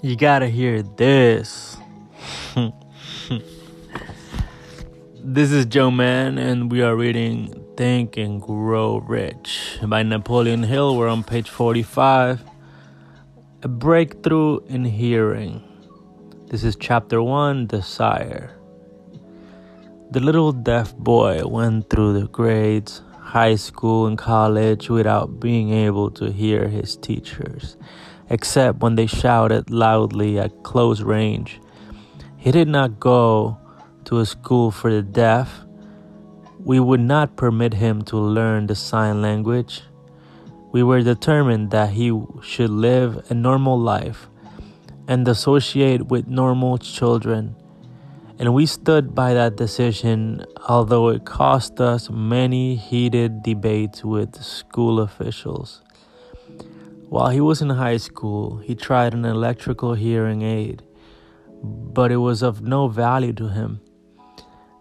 You gotta hear this. this is Joe Mann, and we are reading Think and Grow Rich by Napoleon Hill. We're on page 45. A breakthrough in hearing. This is chapter 1 Desire. The little deaf boy went through the grades, high school, and college without being able to hear his teachers except when they shouted loudly at close range. He did not go to a school for the deaf. We would not permit him to learn the sign language. We were determined that he should live a normal life and associate with normal children. And we stood by that decision, although it cost us many heated debates with school officials. While he was in high school, he tried an electrical hearing aid, but it was of no value to him.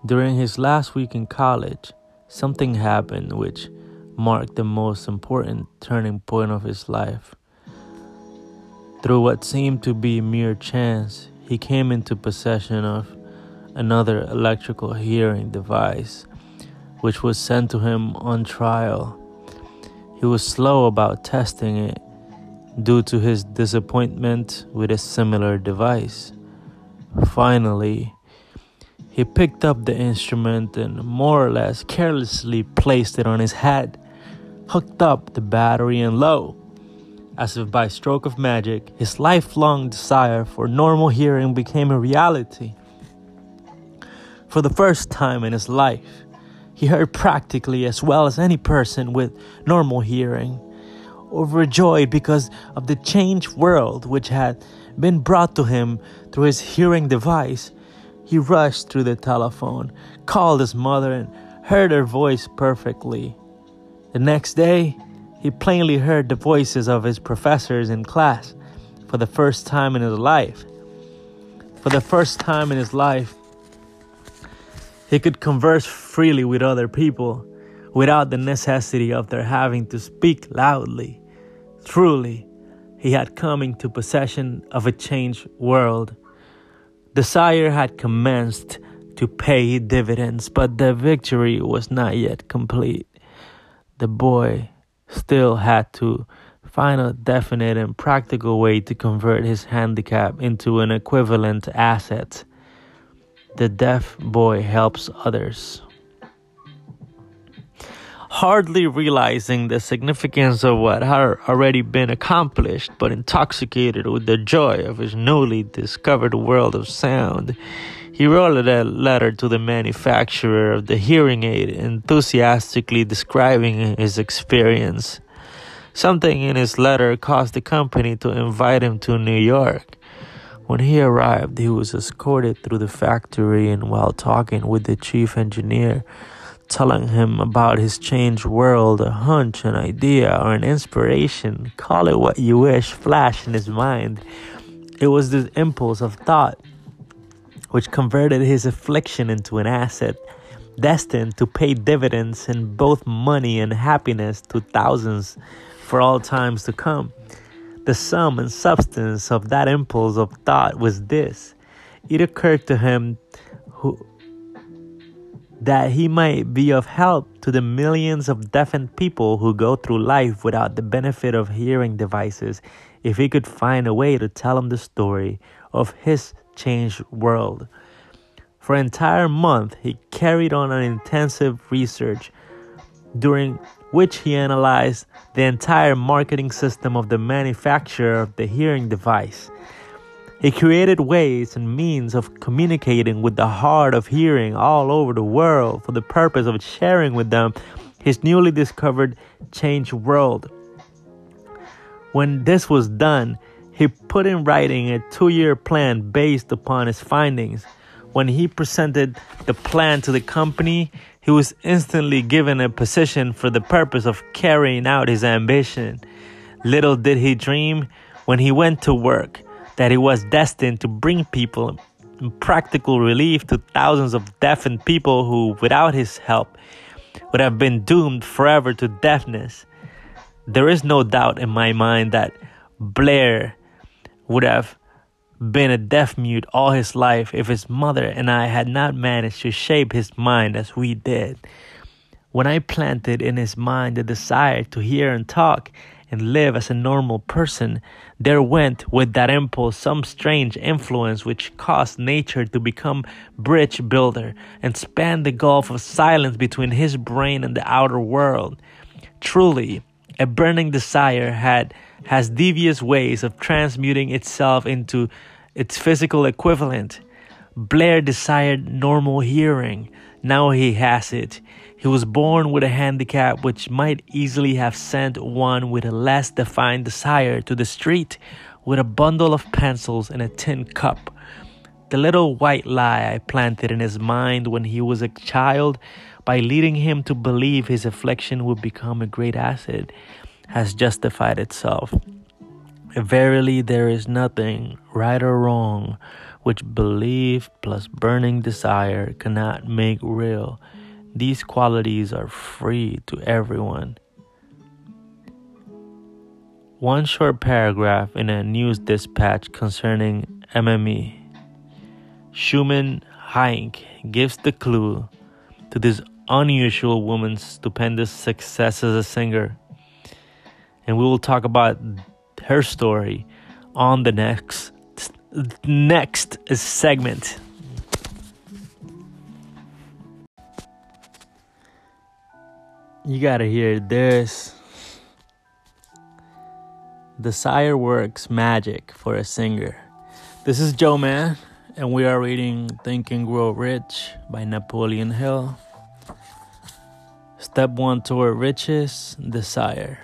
During his last week in college, something happened which marked the most important turning point of his life. Through what seemed to be mere chance, he came into possession of another electrical hearing device, which was sent to him on trial. He was slow about testing it due to his disappointment with a similar device. Finally, he picked up the instrument and more or less carelessly placed it on his head, hooked up the battery, and lo, as if by stroke of magic, his lifelong desire for normal hearing became a reality. For the first time in his life, he heard practically as well as any person with normal hearing overjoyed because of the changed world which had been brought to him through his hearing device. He rushed through the telephone, called his mother, and heard her voice perfectly. The next day, he plainly heard the voices of his professors in class for the first time in his life. For the first time in his life, he could converse freely with other people without the necessity of their having to speak loudly. Truly, he had come into possession of a changed world. Desire had commenced to pay dividends, but the victory was not yet complete. The boy still had to find a definite and practical way to convert his handicap into an equivalent asset. The deaf boy helps others hardly realizing the significance of what had already been accomplished, but intoxicated with the joy of his newly discovered world of sound. He wrote a letter to the manufacturer of the hearing aid, enthusiastically describing his experience. Something in his letter caused the company to invite him to New York. When he arrived, he was escorted through the factory, and while talking with the chief engineer, telling him about his changed world, a hunch, an idea, or an inspiration, call it what you wish, flash in his mind. It was this impulse of thought which converted his affliction into an asset destined to pay dividends in both money and happiness to thousands for all times to come. The sum and substance of that impulse of thought was this it occurred to him who that he might be of help to the millions of deafened people who go through life without the benefit of hearing devices if he could find a way to tell them the story of his changed world. For an entire month, he carried on an intensive research during which he analyzed the entire marketing system of the manufacturer of the hearing device he created ways and means of communicating with the hard of hearing all over the world for the purpose of sharing with them his newly discovered changed world. When this was done, he put in writing a two year plan based upon his findings. When he presented the plan to the company, he was instantly given a position for the purpose of carrying out his ambition. Little did he dream when he went to work that he was destined to bring people practical relief to thousands of deafened people who, without his help, would have been doomed forever to deafness. There is no doubt in my mind that Blair would have been a deaf mute all his life if his mother and I had not managed to shape his mind as we did. When I planted in his mind the desire to hear and talk and live as a normal person, there went with that impulse some strange influence which caused nature to become bridge builder and span the gulf of silence between his brain and the outer world. Truly, a burning desire had has devious ways of transmuting itself into its physical equivalent. Blair desired normal hearing. Now he has it. He was born with a handicap which might easily have sent one with a less defined desire to the street with a bundle of pencils and a tin cup. The little white lie I planted in his mind when he was a child by leading him to believe his affliction would become a great asset has justified itself. Verily, there is nothing, right or wrong, which belief plus burning desire cannot make real. These qualities are free to everyone. One short paragraph in a news dispatch concerning MME. Schumann Heink gives the clue to this unusual woman's stupendous success as a singer and we will talk about her story on the next next segment. You gotta hear this. Desire works magic for a singer. This is Joe Mann, and we are reading Think and Grow Rich by Napoleon Hill. Step one toward riches, desire.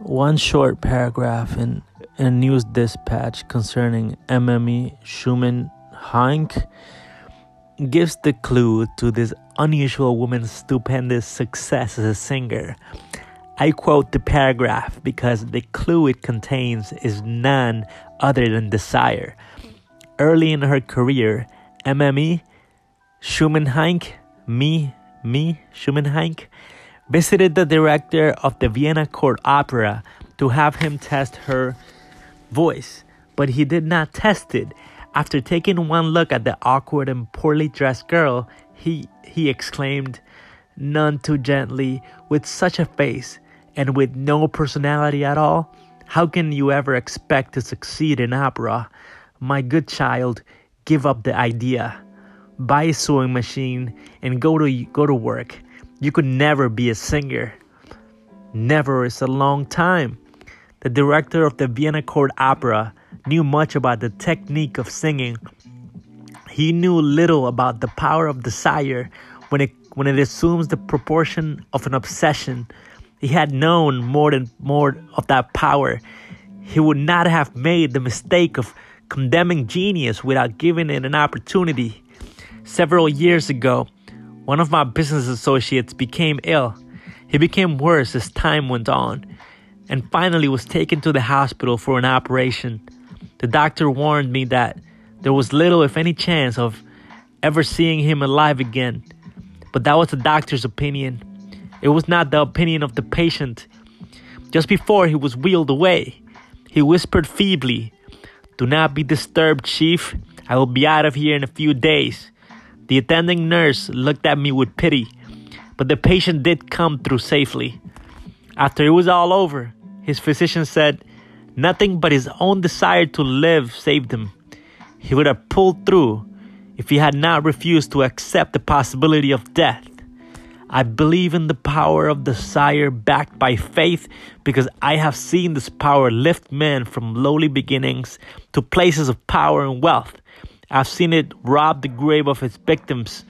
One short paragraph in, a news dispatch concerning MME Schumann Heink gives the clue to this unusual woman's stupendous success as a singer. I quote the paragraph because the clue it contains is none other than desire. Early in her career, MME Schumann me, me, Schumann visited the director of the Vienna Court Opera to have him test her voice, but he did not test it. After taking one look at the awkward and poorly dressed girl, he, he exclaimed, none too gently, with such a face and with no personality at all, how can you ever expect to succeed in opera? My good child, give up the idea. Buy a sewing machine and go to go to work. You could never be a singer. Never is a long time. The director of the Vienna Court Opera knew much about the technique of singing. He knew little about the power of desire when it when it assumes the proportion of an obsession. He had known more than more of that power. He would not have made the mistake of condemning genius without giving it an opportunity. Several years ago, one of my business associates became ill. He became worse as time went on and finally was taken to the hospital for an operation. The doctor warned me that there was little, if any, chance of ever seeing him alive again. But that was the doctor's opinion. It was not the opinion of the patient. Just before he was wheeled away, he whispered feebly, Do not be disturbed, Chief. I will be out of here in a few days. The attending nurse looked at me with pity, but the patient did come through safely. After it was all over, his physician said nothing but his own desire to live saved him. He would have pulled through if he had not refused to accept the possibility of death. I believe in the power of desire backed by faith because I have seen this power lift men from lowly beginnings to places of power and wealth. I've seen it rob the grave of its victims.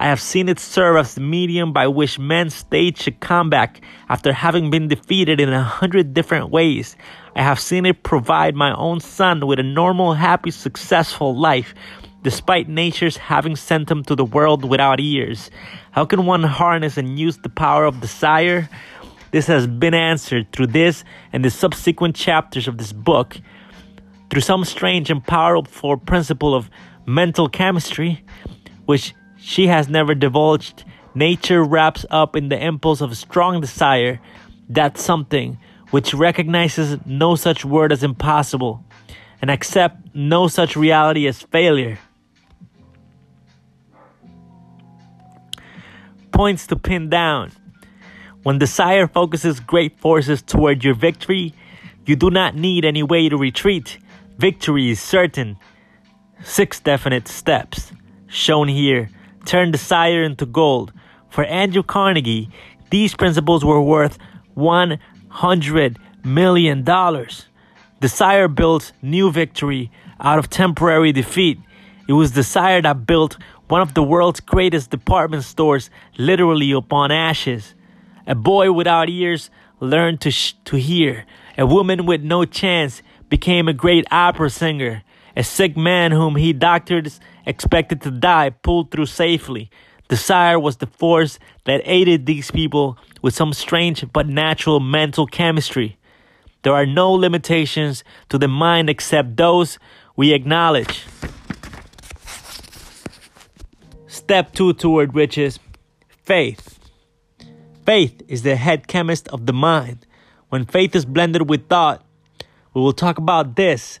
I have seen it serve as the medium by which men stage a comeback after having been defeated in a hundred different ways. I have seen it provide my own son with a normal, happy, successful life, despite nature's having sent him to the world without ears. How can one harness and use the power of desire? This has been answered through this and the subsequent chapters of this book. Through some strange and powerful principle of mental chemistry, which she has never divulged, nature wraps up in the impulse of strong desire that something which recognizes no such word as impossible. and accept no such reality as failure. Points to pin down. When desire focuses great forces toward your victory, you do not need any way to retreat. Victory is certain. Six definite steps shown here turn desire into gold. For Andrew Carnegie, these principles were worth $100 million. Desire built new victory out of temporary defeat. It was desire that built one of the world's greatest department stores literally upon ashes. A boy without ears learned to, sh- to hear. A woman with no chance became a great opera singer. A sick man whom he doctors expected to die pulled through safely. Desire was the force that aided these people with some strange but natural mental chemistry. There are no limitations to the mind except those we acknowledge. Step two toward riches faith. Faith is the head chemist of the mind. When faith is blended with thought, we will talk about this